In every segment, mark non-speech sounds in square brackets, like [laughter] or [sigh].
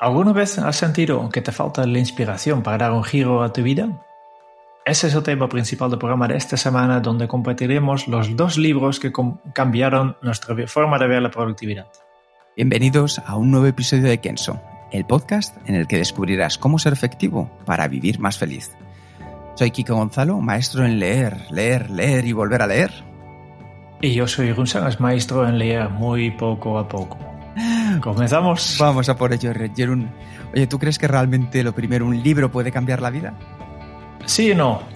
¿Alguna vez has sentido que te falta la inspiración para dar un giro a tu vida? Ese es el tema principal del programa de esta semana, donde compartiremos los dos libros que cambiaron nuestra forma de ver la productividad. Bienvenidos a un nuevo episodio de Kenso, el podcast en el que descubrirás cómo ser efectivo para vivir más feliz. Soy Kiko Gonzalo, maestro en leer, leer, leer y volver a leer. Y yo soy Gunsagas, maestro en leer muy poco a poco. ¿Comenzamos? Vamos a por ello, Jerun. Oye, ¿tú crees que realmente lo primero, un libro puede cambiar la vida? Sí y no. [laughs]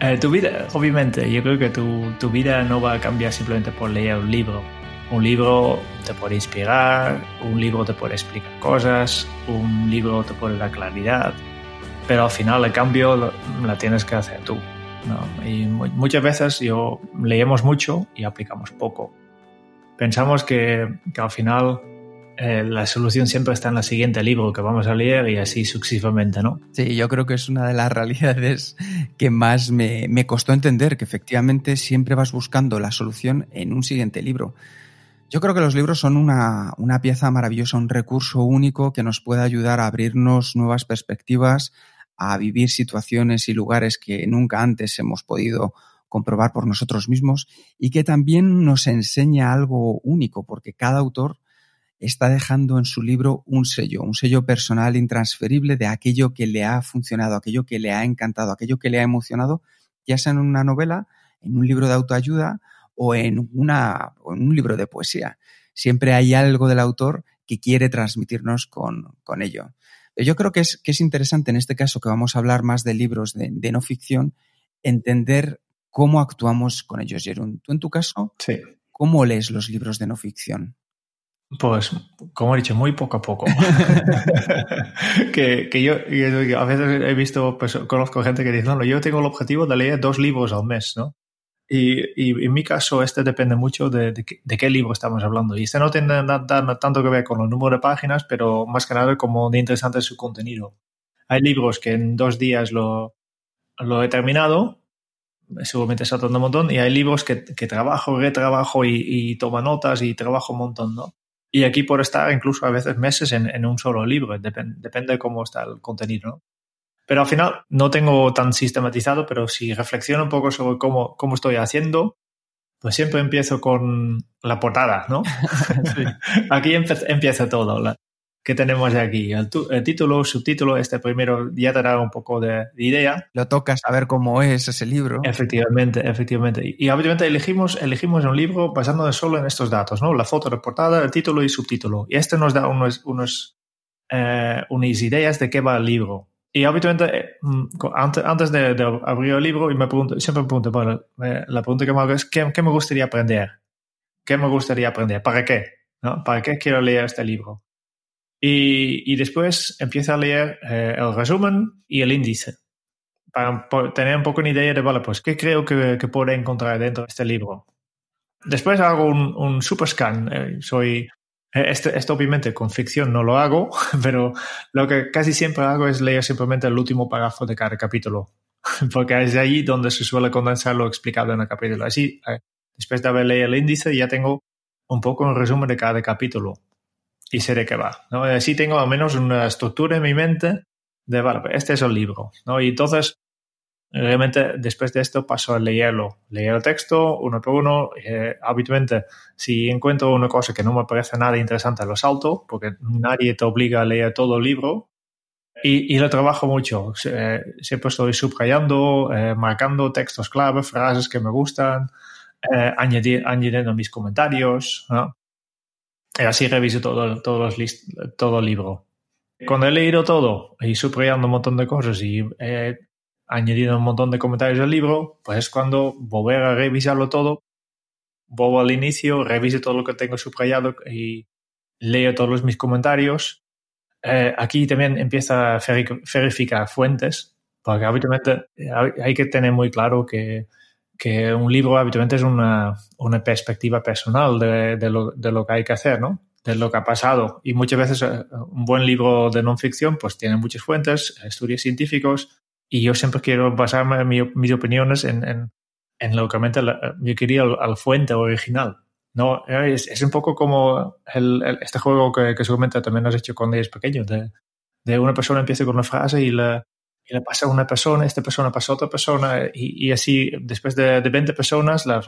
Eh, tu vida, obviamente, yo creo que tu, tu, vida no va a cambiar simplemente por leer un libro. Un libro te puede inspirar, un libro te puede explicar cosas, un libro te puede dar claridad, pero al final el cambio la tienes que hacer tú. ¿no? Y muchas veces yo leemos mucho y aplicamos poco. Pensamos que, que al final eh, la solución siempre está en el siguiente libro que vamos a leer y así sucesivamente, ¿no? Sí, yo creo que es una de las [laughs] realidades que más me, me costó entender, que efectivamente siempre vas buscando la solución en un siguiente libro. Yo creo que los libros son una, una, pieza maravillosa, un recurso único que nos puede ayudar a abrirnos nuevas perspectivas, a vivir situaciones y lugares que nunca antes hemos podido comprobar por nosotros mismos y que también nos enseña algo único, porque cada autor está dejando en su libro un sello, un sello personal intransferible de aquello que le ha funcionado, aquello que le ha encantado, aquello que le ha emocionado, ya sea en una novela, en un libro de autoayuda o en, una, en un libro de poesía. Siempre hay algo del autor que quiere transmitirnos con, con ello. Yo creo que es, que es interesante en este caso, que vamos a hablar más de libros de, de no ficción, entender cómo actuamos con ellos, Jerón. Tú en tu caso, sí. ¿cómo lees los libros de no ficción? Pues, como he dicho, muy poco a poco. [laughs] que, que yo, a veces he visto, pues conozco gente que dice, no, no, yo tengo el objetivo de leer dos libros al mes, ¿no? Y, y en mi caso, este depende mucho de, de, de, qué libro estamos hablando. Y este no tiene nada, tanto que ver con el número de páginas, pero más que nada como de interesante es su contenido. Hay libros que en dos días lo, lo he terminado, seguramente saltando un montón, y hay libros que, que trabajo, retrabajo y, y tomo notas y trabajo un montón, ¿no? Y aquí por estar incluso a veces meses en, en un solo libro, depende, depende de cómo está el contenido. ¿no? Pero al final no tengo tan sistematizado, pero si reflexiono un poco sobre cómo, cómo estoy haciendo, pues siempre empiezo con la portada, ¿no? [laughs] sí. [laughs] Aquí empieza todo. La, ¿Qué tenemos aquí? El, el, título, subtítulo, este primero ya te da un poco de, de, idea. Lo tocas a ver cómo es ese libro. Efectivamente, efectivamente. Y, y obviamente elegimos, elegimos un libro basándonos solo en estos datos, ¿no? La foto de portada, el título y subtítulo. Y este nos da unos, unos, eh, unas ideas de qué va el libro. Y obviamente, antes, antes de, de, abrir el libro, y me pregunto, siempre me pregunto, bueno, la pregunta que me hago es, ¿qué, ¿qué me gustaría aprender? ¿Qué me gustaría aprender? ¿Para qué? ¿No? ¿Para qué quiero leer este libro? Y, después empiezo a leer eh, el resumen y el índice para tener un poco una idea de, vale, pues, ¿qué creo que, que puedo encontrar dentro de este libro? Después hago un, un super scan. Eh, soy, este, esto obviamente con ficción no lo hago, [laughs] pero lo que casi siempre hago es leer simplemente el último párrafo de cada capítulo, [laughs] porque es de ahí donde se suele condensar lo explicado en el capítulo. Así, eh, después de haber leído el índice, ya tengo un poco un resumen de cada capítulo y sé de qué va. ¿no? Así tengo al menos una estructura en mi mente de, vale, este es el libro. ¿no? Y entonces, realmente después de esto paso a leerlo. Leer el texto uno por uno. Eh, habitualmente, si encuentro una cosa que no me parece nada interesante, lo salto, porque nadie te obliga a leer todo el libro. Y, y lo trabajo mucho. Eh, siempre estoy subrayando, eh, marcando textos clave, frases que me gustan, añadir, añadiendo mis comentarios. ¿no? Y así reviso todo, todo, los list, todo el libro. Cuando he leído todo y subrayando un montón de cosas y he añadido un montón de comentarios al libro, pues es cuando volver a revisarlo todo, vuelvo al inicio, reviso todo lo que tengo subrayado y leo todos mis comentarios. Eh, aquí también empieza a verificar fuentes, porque habitualmente hay que tener muy claro que que un libro habitualmente es una, una perspectiva personal de, de, lo, de, lo, que hay que hacer, ¿no? De lo que ha pasado. Y muchas veces eh, un buen libro de non ficción pues tiene muchas fuentes, estudios científicos, y yo siempre quiero basarme mi, mis opiniones en, en, en lo que realmente la, yo quería la, la fuente original. No, es, es un poco como el, el, este juego que, que, seguramente también has hecho cuando eres pequeño, de, de una persona empieza con una frase y le, y le pasa a una persona, esta persona pasa a otra persona y, y así después de, de 20 personas la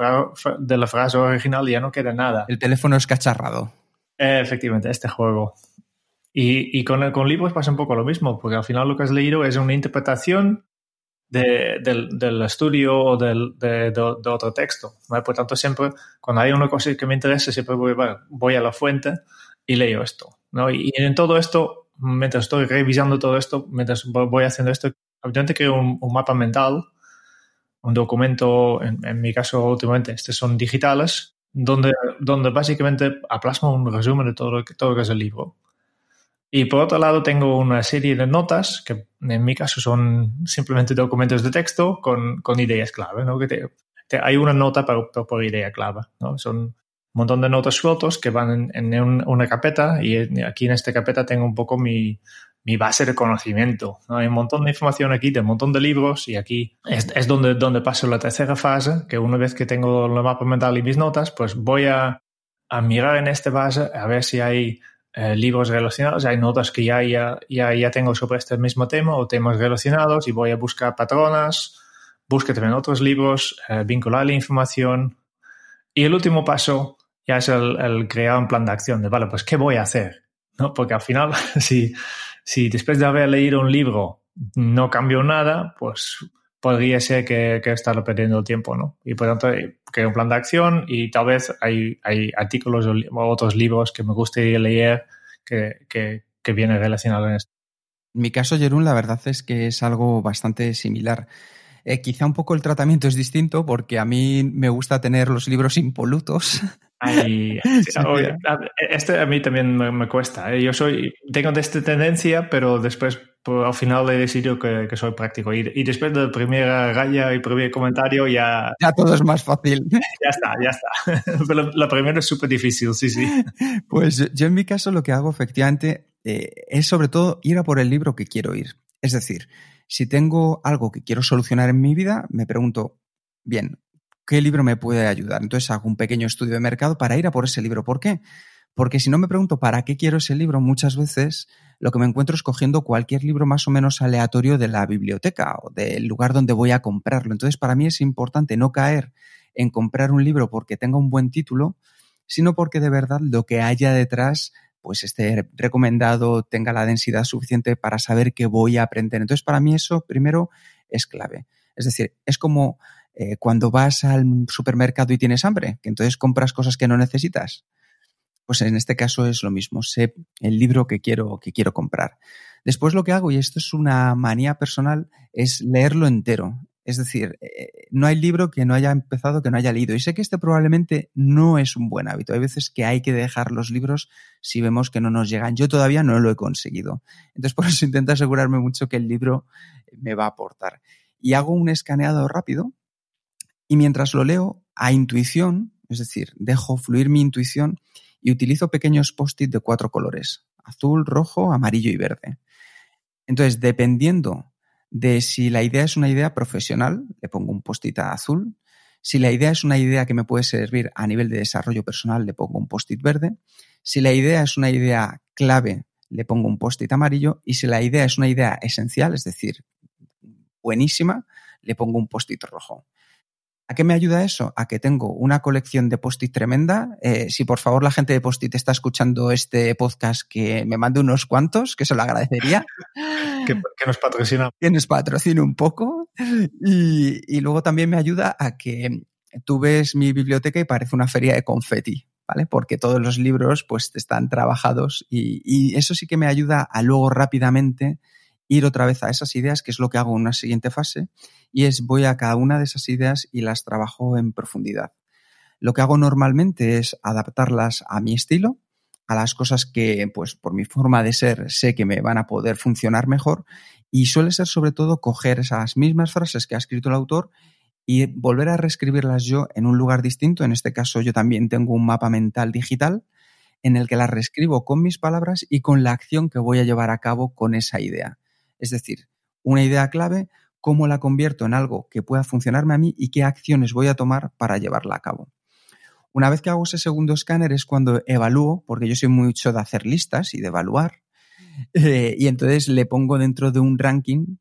de la frase original ya no queda nada. El teléfono es cacharrado. Eh, efectivamente, este juego. Y, y con, con, libros pasa un poco lo mismo, porque al final lo que has leído es una interpretación de, del, del, estudio o del, de, de, de, otro texto. ¿vale? Por tanto, siempre, cuando hay una cosa que me interesa, siempre voy, voy a la fuente y leo esto. ¿no? Y, y, en todo esto, mientras estoy revisando todo esto, mientras voy haciendo esto, obviamente creo un, un mapa mental, un documento, en, en, mi caso últimamente, estos son digitales, donde, donde básicamente plasmo un resumen de todo lo, que, todo lo que es el libro. Y por otro lado tengo una serie de notas que en mi caso son simplemente documentos de texto con, con ideas clave, ¿no? Que te, te, hay una nota por, por, idea clave, ¿no? Son montón de notas sueltos que van en, en un, una carpeta y aquí en esta carpeta tengo un poco mi, mi base de conocimiento. ¿no? Hay un montón de información aquí, de un montón de libros y aquí es, es donde, donde paso la tercera fase, que una vez que tengo el mapa mental y mis notas, pues voy a, a mirar en esta base a ver si hay eh, libros relacionados, hay notas que ya, ya, ya, ya tengo sobre este mismo tema o temas relacionados y voy a buscar patronas, busco también otros libros, eh, vincular la información. Y el último paso ya es el, el, crear un plan de acción de, vale, pues, ¿qué voy a hacer? ¿No? Porque al final, [laughs] si, si después de haber leído un libro no cambio nada, pues podría ser que, que estarlo perdiendo el tiempo, ¿no? Y por tanto, creo un plan de acción y tal vez hay, hay artículos o, otros libros que me gustaría leer que, que, que vienen relacionados en esto. En mi caso, Jerún, la verdad es que es algo bastante similar. Eh, quizá un poco el tratamiento es distinto porque a mí me gusta tener los libros impolutos. [laughs] Ay, [laughs] este a mí también me, me cuesta. ¿eh? Yo soy, tengo de esta tendencia, pero después pues, al final he decidido que, que soy práctico. Y, y, después de la primera raya y primer comentario ya... Ya todo es más fácil. [laughs] Ya está, ya está. [laughs] Pero la primera es súper difícil, sí, sí. Pues yo en mi caso lo que hago efectivamente eh, es sobre todo ir a por el libro que quiero ir. Es decir, si tengo algo que quiero solucionar en mi vida, me pregunto, bien, ¿qué libro me puede ayudar? Entonces hago un pequeño estudio de mercado para ir a por ese libro. ¿Por qué? Porque si no me pregunto para qué quiero ese libro, muchas veces lo que me encuentro es cogiendo cualquier libro más o menos aleatorio de la biblioteca o del lugar donde voy a comprarlo. Entonces, para mí es importante no caer en comprar un libro porque tenga un buen título, sino porque de verdad lo que haya detrás pues esté recomendado, tenga la densidad suficiente para saber qué voy a aprender. Entonces, para mí eso primero es clave. Es decir, es como eh, cuando vas al supermercado y tienes hambre, que entonces compras cosas que no necesitas. Pues en este caso es lo mismo, sé el libro que quiero, que quiero comprar. Después lo que hago, y esto es una manía personal, es leerlo entero. Es decir, eh, no hay libro que no haya empezado que no haya leído. Y sé que este probablemente no es un buen hábito. Hay veces que hay que dejar los libros si vemos que no nos llegan. Yo todavía no lo he conseguido. Entonces, [laughs] por eso intento asegurarme mucho que el libro me va a aportar. Y hago un escaneado rápido y mientras lo leo, a intuición, es decir, dejo fluir mi intuición y utilizo pequeños post-it de cuatro colores, azul, rojo, amarillo y verde. Entonces, dependiendo de si la idea es una idea profesional, le pongo un post-it azul. Si la idea es una idea que me puede servir a nivel de desarrollo personal, le pongo un post-it verde. Si la idea es una idea clave, le pongo un post-it amarillo. Y si la idea es una idea esencial, es decir, buenísima, le pongo un post-it rojo. ¿A qué me ayuda eso? A que tengo una colección de post-it tremenda. Eh, si por favor la gente de post-it está escuchando este podcast, que me mande unos cuantos, que se lo agradecería. [laughs] que, que, nos patrocina. Que nos patrocine un poco. Y, y, luego también me ayuda a que tú ves mi biblioteca y parece una feria de confeti, ¿vale? Porque todos los libros pues están trabajados y, y eso sí que me ayuda a luego rápidamente ir otra vez a esas ideas, que es lo que hago en una siguiente fase, y es voy a cada una de esas ideas y las trabajo en profundidad. Lo que hago normalmente es adaptarlas a mi estilo, a las cosas que, pues, por mi forma de ser, sé que me van a poder funcionar mejor, y suele ser sobre todo coger esas mismas frases que ha escrito el autor y volver a reescribirlas yo en un lugar distinto. En este caso, yo también tengo un mapa mental digital en el que las reescribo con mis palabras y con la acción que voy a llevar a cabo con esa idea. Es decir, una idea clave, cómo la convierto en algo que pueda funcionarme a mí y qué acciones voy a tomar para llevarla a cabo. Una vez que hago ese segundo escáner es cuando evalúo, porque yo soy mucho de hacer listas y de evaluar, [laughs] eh, y entonces le pongo dentro de un ranking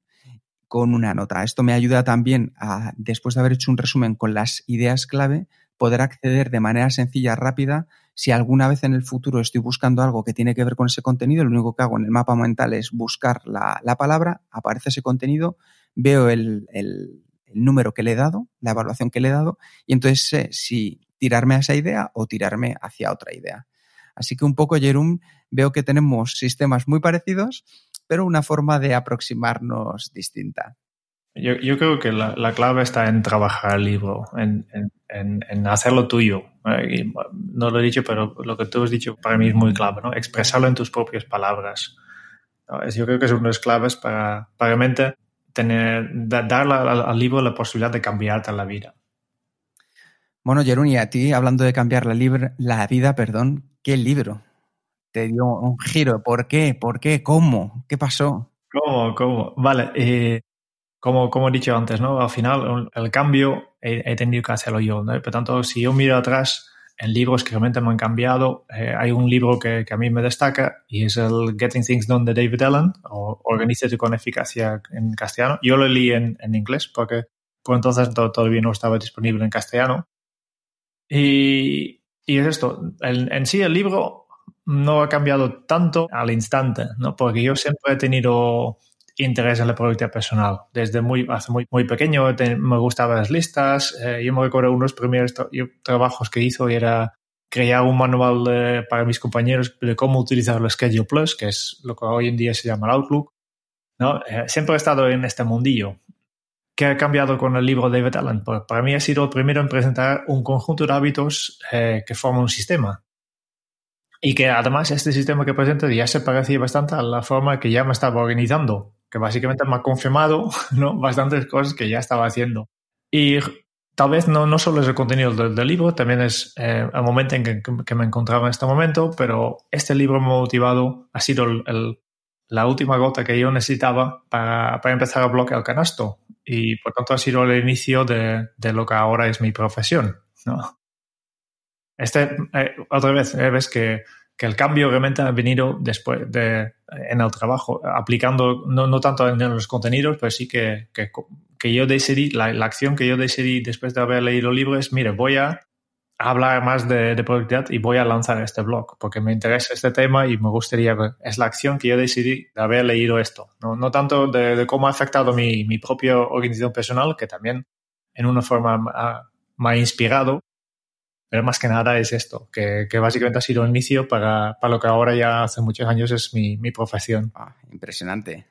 con una nota. Esto me ayuda también a, después de haber hecho un resumen con las ideas clave, poder acceder de manera sencilla, rápida. Si alguna vez en el futuro estoy buscando algo que tiene que ver con ese contenido, lo único que hago en el mapa mental es buscar la, palabra, aparece ese contenido, veo el, número que le he dado, la evaluación que le he dado, y entonces sé si tirarme a esa idea o tirarme hacia otra idea. Así que un poco, Jerum, veo que tenemos sistemas muy parecidos, pero una forma de aproximarnos distinta. Yo, creo que la, clave está en trabajar el libro, en, hacerlo tuyo. no lo he dicho, pero lo que tú has dicho para mí es muy clave, ¿no? Expresarlo en tus propias palabras. Yo creo que es una de las claves para, realmente tener, dar al, libro la posibilidad de cambiarte la vida. Bueno, Jerún, y a ti, hablando de cambiar la, la vida, perdón, ¿qué libro? Te dio un giro. ¿Por qué? ¿Por qué? ¿Cómo? ¿Qué pasó? ¿Cómo? ¿Cómo? Vale. Eh, como, como he dicho antes, ¿no? Al final, el cambio he, tenido que hacerlo yo, ¿no? Por tanto, si yo miro atrás en libros que realmente me han cambiado, eh, hay un libro que, que, a mí me destaca y es el Getting Things Done de David Allen, o Organízate con eficacia en castellano. Yo lo leí en, en inglés porque por entonces todavía no estaba disponible en castellano. Y, y es esto, en, en sí el libro no ha cambiado tanto al instante, ¿no? Porque yo siempre he tenido interés en la productividad personal. Desde muy, hace muy, muy pequeño me gustaban las listas. Eh, yo me recuerdo unos primeros trabajos que hizo y era crear un manual para mis compañeros de cómo utilizar el Schedule Plus, que es lo que hoy en día se llama el Outlook. ¿no? Eh, siempre he estado en este mundillo. ¿Qué ha cambiado con el libro de David Allen? Pues para mí ha sido el primero en presentar un conjunto de hábitos eh, que forman un sistema. Y que además este sistema que presenta ya se parecía bastante a la forma que ya me estaba organizando que básicamente me ha confirmado [laughs] ¿no? bastantes cosas que ya estaba haciendo. Y tal vez no, no solo es el contenido del, libro, también es eh, el momento en que, me encontraba en este momento, pero este libro motivado, ha sido el, la última gota que yo necesitaba para, para, empezar a bloquear el canasto. Y por tanto ha sido el inicio de, de lo que ahora es mi profesión. ¿no? Este, eh, otra vez, eh, ves que que el cambio realmente ha venido después de, en el trabajo, aplicando no, no tanto en los contenidos, pero sí que, que, que yo decidí, la, la, acción que yo decidí después de haber leído el libro es, mire, voy a hablar más de, de, productividad y voy a lanzar este blog, porque me interesa este tema y me gustaría, es la acción que yo decidí de haber leído esto, no, no tanto de, de, cómo ha afectado mi, mi propia organización personal, que también en una forma me ha inspirado, pero más que nada es esto, que, que básicamente ha sido el inicio para, para, lo que ahora ya hace muchos años es mi, mi profesión. Ah, impresionante.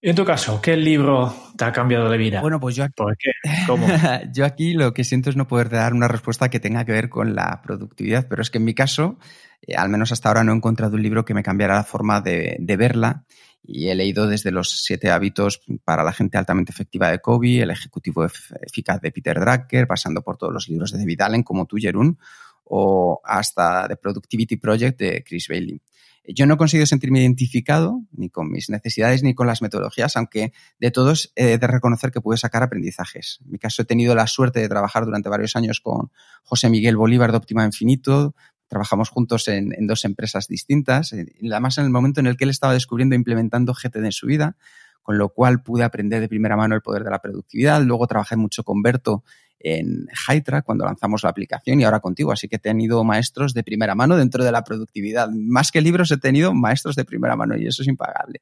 en tu caso, ¿qué libro te ha cambiado de vida? Bueno, pues yo aquí, ¿Por qué? ¿Cómo? [laughs] yo aquí lo que siento es no poder dar una respuesta que tenga que ver con la productividad, pero es que en mi caso, eh, al menos hasta ahora no he encontrado un libro que me cambiara la forma de, de verla y he leído desde los siete hábitos para la gente altamente efectiva de Kobe, el ejecutivo eficaz de Peter Drucker, pasando por todos los libros de David Allen como tú, o hasta The Productivity Project de Chris Bailey. Yo no he conseguido sentirme identificado ni con mis necesidades ni con las metodologías, aunque de todos he de reconocer que pude sacar aprendizajes. En mi caso he tenido la suerte de trabajar durante varios años con José Miguel Bolívar de Óptima Infinito, trabajamos juntos en, dos empresas distintas, además en el momento en el que él estaba descubriendo e implementando GTD en su vida, con lo cual pude aprender de primera mano el poder de la productividad. Luego trabajé mucho con Berto en Hydra cuando lanzamos la aplicación y ahora contigo, así que he tenido maestros de primera mano dentro de la productividad. Más que libros he tenido maestros de primera mano y eso es impagable.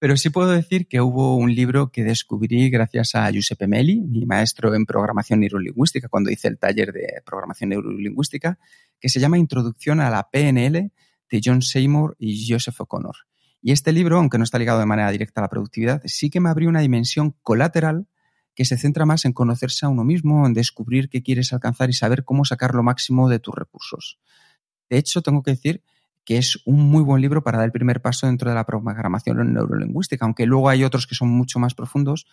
Pero sí puedo decir que hubo un libro que descubrí gracias a Giuseppe Meli, mi maestro en programación neurolingüística, cuando hice el taller de programación neurolingüística, que se llama Introducción a la PNL de John Seymour y Joseph O'Connor. Y este libro, aunque no está ligado de manera directa a la productividad, sí que me abrió una dimensión colateral que se centra más en conocerse a uno mismo, en descubrir qué quieres alcanzar y saber cómo sacar lo máximo de tus recursos. De hecho, tengo que decir que es un muy buen libro para dar el primer paso dentro de la programación neurolingüística, aunque luego hay otros que son mucho más profundos.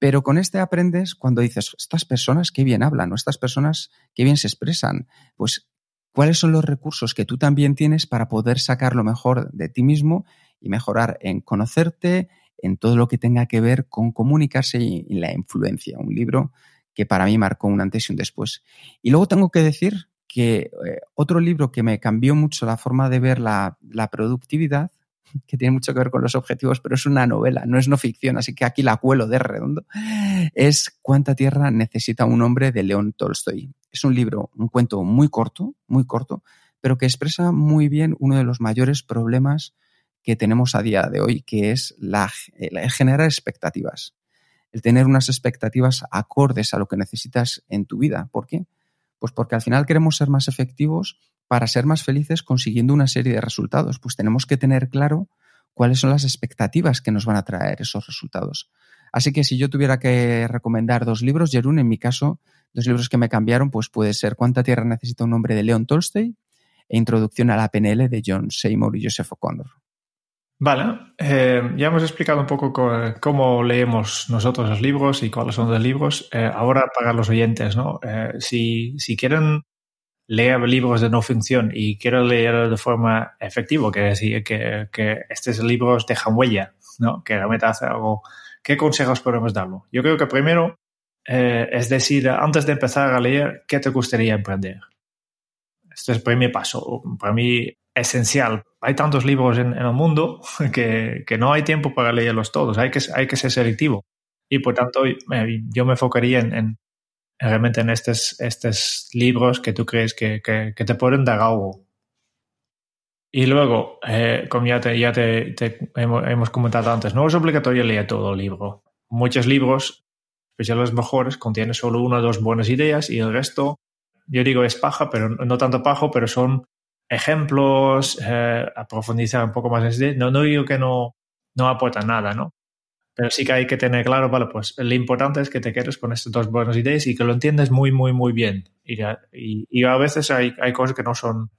Pero con este aprendes cuando dices, estas personas qué bien hablan, o estas personas qué bien se expresan, pues cuáles son los recursos que tú también tienes para poder sacar lo mejor de ti mismo y mejorar en conocerte, en todo lo que tenga que ver con comunicarse y, la influencia. Un libro que para mí marcó un antes y un después. Y luego tengo que decir que eh, otro libro que me cambió mucho la forma de ver la, la, productividad, [laughs] que tiene mucho que ver con los objetivos, pero es una novela, no es no ficción, así que aquí la cuelo de redondo, es Cuánta tierra necesita un hombre de León Tolstoy. Es un libro, un cuento muy corto, muy corto, pero que expresa muy bien uno de los mayores problemas que tenemos a día de hoy, que es la, la generar expectativas. El tener unas expectativas acordes a lo que necesitas en tu vida. ¿Por qué? Pues porque al final queremos ser más efectivos para ser más felices consiguiendo una serie de resultados. Pues tenemos que tener claro cuáles son las expectativas que nos van a traer esos resultados. Así que si yo tuviera que recomendar dos libros, Jerún, en mi caso, dos libros que me cambiaron, pues puede ser Cuánta tierra necesita un hombre de Leon Tolstoy e Introducción a la PNL de John Seymour y Joseph O'Connor. Vale, eh, ya hemos explicado un poco cómo leemos nosotros los libros y cuáles son los libros. Eh, ahora para los oyentes, ¿no? Eh, si, si, quieren leer libros de no ficción y quieren leer de forma efectiva, que decir que, que estos libros dejan huella, ¿no? Que realmente hace algo. ¿Qué consejos podemos darlo? Yo creo que primero es decir, antes de empezar a leer, ¿qué te gustaría emprender? Este es el primer paso. Para mí, esencial. Hay tantos libros en, el mundo [laughs] que, que, no hay tiempo para leerlos todos. Hay que, hay que ser selectivo. Y por tanto, yo me enfocaría en, en realmente en estos, estos libros que tú crees que, que, que te pueden dar algo. Y luego, eh, como ya, te, ya te, te hemos, hemos, comentado antes, no es obligatorio leer todo el libro. Muchos libros, especialmente los mejores, contienen solo una o dos buenas ideas y el resto, yo digo es paja, pero no tanto pajo, pero son ejemplos, eh, profundizar un poco más en este. No, no digo que no, no aporta nada, ¿no? Pero sí que hay que tener claro, vale, pues lo importante es que te quedes con estas dos buenas ideas y que lo entiendes muy, muy, muy bien. Y, y, y a veces hay, hay, cosas que no son,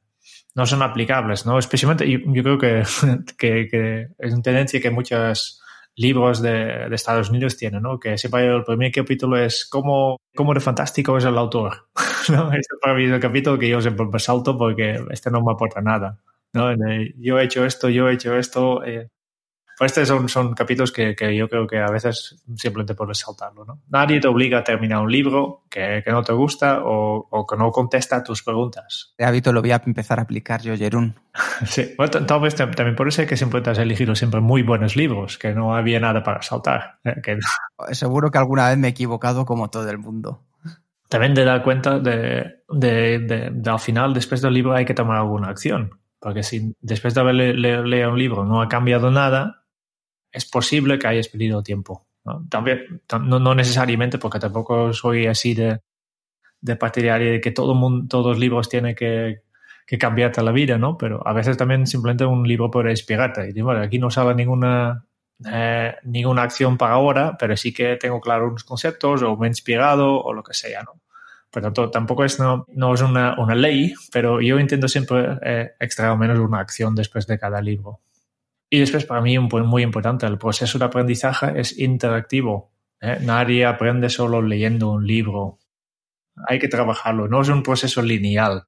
no son aplicables, ¿no? Especialmente, yo, yo creo que, [laughs] que, que, es una tendencia que muchas libros de, de, Estados Unidos tienen, ¿no? Que sepa el primer capítulo es cómo, cómo de fantástico es el autor. [laughs] ¿no? Este para mí es el capítulo que yo siempre me salto porque este no me aporta nada. ¿no? Yo he hecho esto, yo he hecho esto. Eh, estos son, son capítulos que, que, yo creo que a veces simplemente puedes saltarlo. ¿no? Nadie te obliga a terminar un libro que, que no te gusta o, o, que no contesta tus preguntas. De hábito lo voy a empezar a aplicar yo, Jerún. [laughs] sí, bueno, tal vez también por eso que siempre te has elegido siempre muy buenos libros, que no había nada para saltar. ¿eh? Que... [laughs] Seguro que alguna vez me he equivocado como todo el mundo también te da cuenta de, de, de, de, al final, después del libro, hay que tomar alguna acción. Porque si después de haber leído le, un libro no ha cambiado nada, es posible que hayas perdido tiempo. ¿no? También, no, necesariamente, porque tampoco soy así de, de partidario de que todo todos los libros tienen que, que cambiarte la vida, ¿no? Pero a veces también simplemente un libro puede inspirarte. Y bueno, aquí no sale ninguna, eh, ninguna acción para ahora, pero sí que tengo claro unos conceptos o me he inspirado o lo que sea, ¿no? Por tanto, tampoco es, no, no es una, una, ley, pero yo intento siempre eh, extraer al menos una acción después de cada libro. Y después, para mí, un punto muy importante, el proceso de aprendizaje es interactivo. ¿eh? Nadie aprende solo leyendo un libro. Hay que trabajarlo, no es un proceso lineal.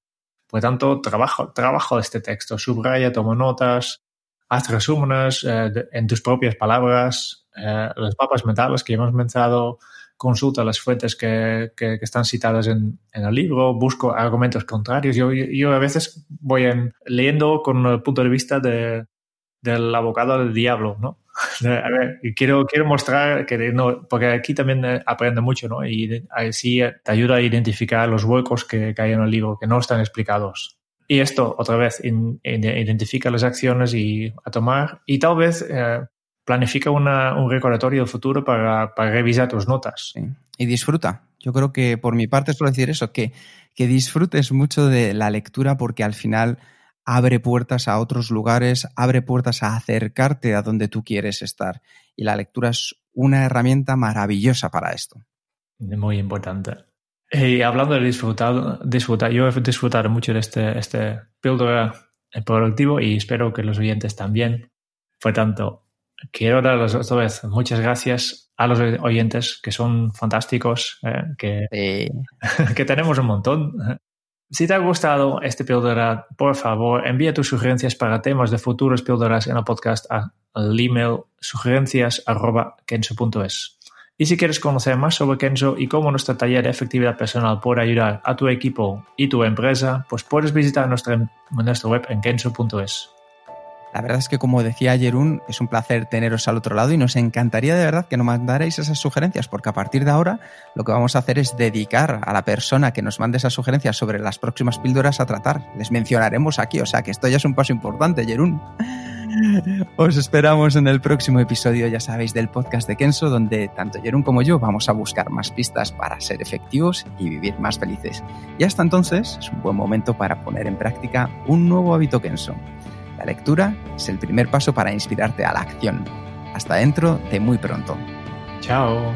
Por tanto, trabajo, trabajo este texto, subraya, toma notas, haz resúmenes eh, en tus propias palabras, eh, los mapas mentales que hemos mencionado, consulta las fuentes que, que, están citadas en, en, el libro, busco argumentos contrarios. Yo, yo a veces voy en, leyendo con el punto de vista de, del abogado del diablo, ¿no? A ver, quiero, quiero mostrar que no, porque aquí también eh, aprende mucho, ¿no? Y así te ayuda a identificar los huecos que, que hay en el libro que no están explicados. Y esto, otra vez, in, in, identifica las acciones y a tomar. Y tal vez eh, planifica una, un recordatorio del futuro para, para revisar tus notas. Sí. Y disfruta. Yo creo que por mi parte por decir eso, que, que disfrutes mucho de la lectura porque al final abre puertas a otros lugares, abre puertas a acercarte a donde tú quieres estar. Y la lectura es una herramienta maravillosa para esto. Muy importante. Y hablando de disfrutar, disfrutar yo he disfrutado mucho de este, este píldora productivo y espero que los oyentes también. Por tanto, quiero daros otra vez muchas gracias a los oyentes que son fantásticos, eh, que, sí. [laughs] que tenemos un montón. Si te ha gustado este píldora, por favor, envía tus sugerencias para temas de futuros píldoras en el podcast al email sugerencias.kenso.es. Y si quieres conocer más sobre Kenzo y cómo nuestro taller de efectividad personal puede ayudar a tu equipo y tu empresa, pues puedes visitar nuestra, nuestra web en kenzo.es. La verdad es que, como decía Jerún, es un placer teneros al otro lado y nos encantaría de verdad que nos mandarais esas sugerencias, porque a partir de ahora lo que vamos a hacer es dedicar a la persona que nos mande esas sugerencias sobre las próximas píldoras a tratar. Les mencionaremos aquí, o sea que esto ya es un paso importante, Jerún. Os esperamos en el próximo episodio, ya sabéis, del podcast de Kenso, donde tanto Jerún como yo vamos a buscar más pistas para ser efectivos y vivir más felices. Y hasta entonces es un buen momento para poner en práctica un nuevo hábito Kenso la lectura es el primer paso para inspirarte a la acción. Hasta dentro de muy pronto. Chao.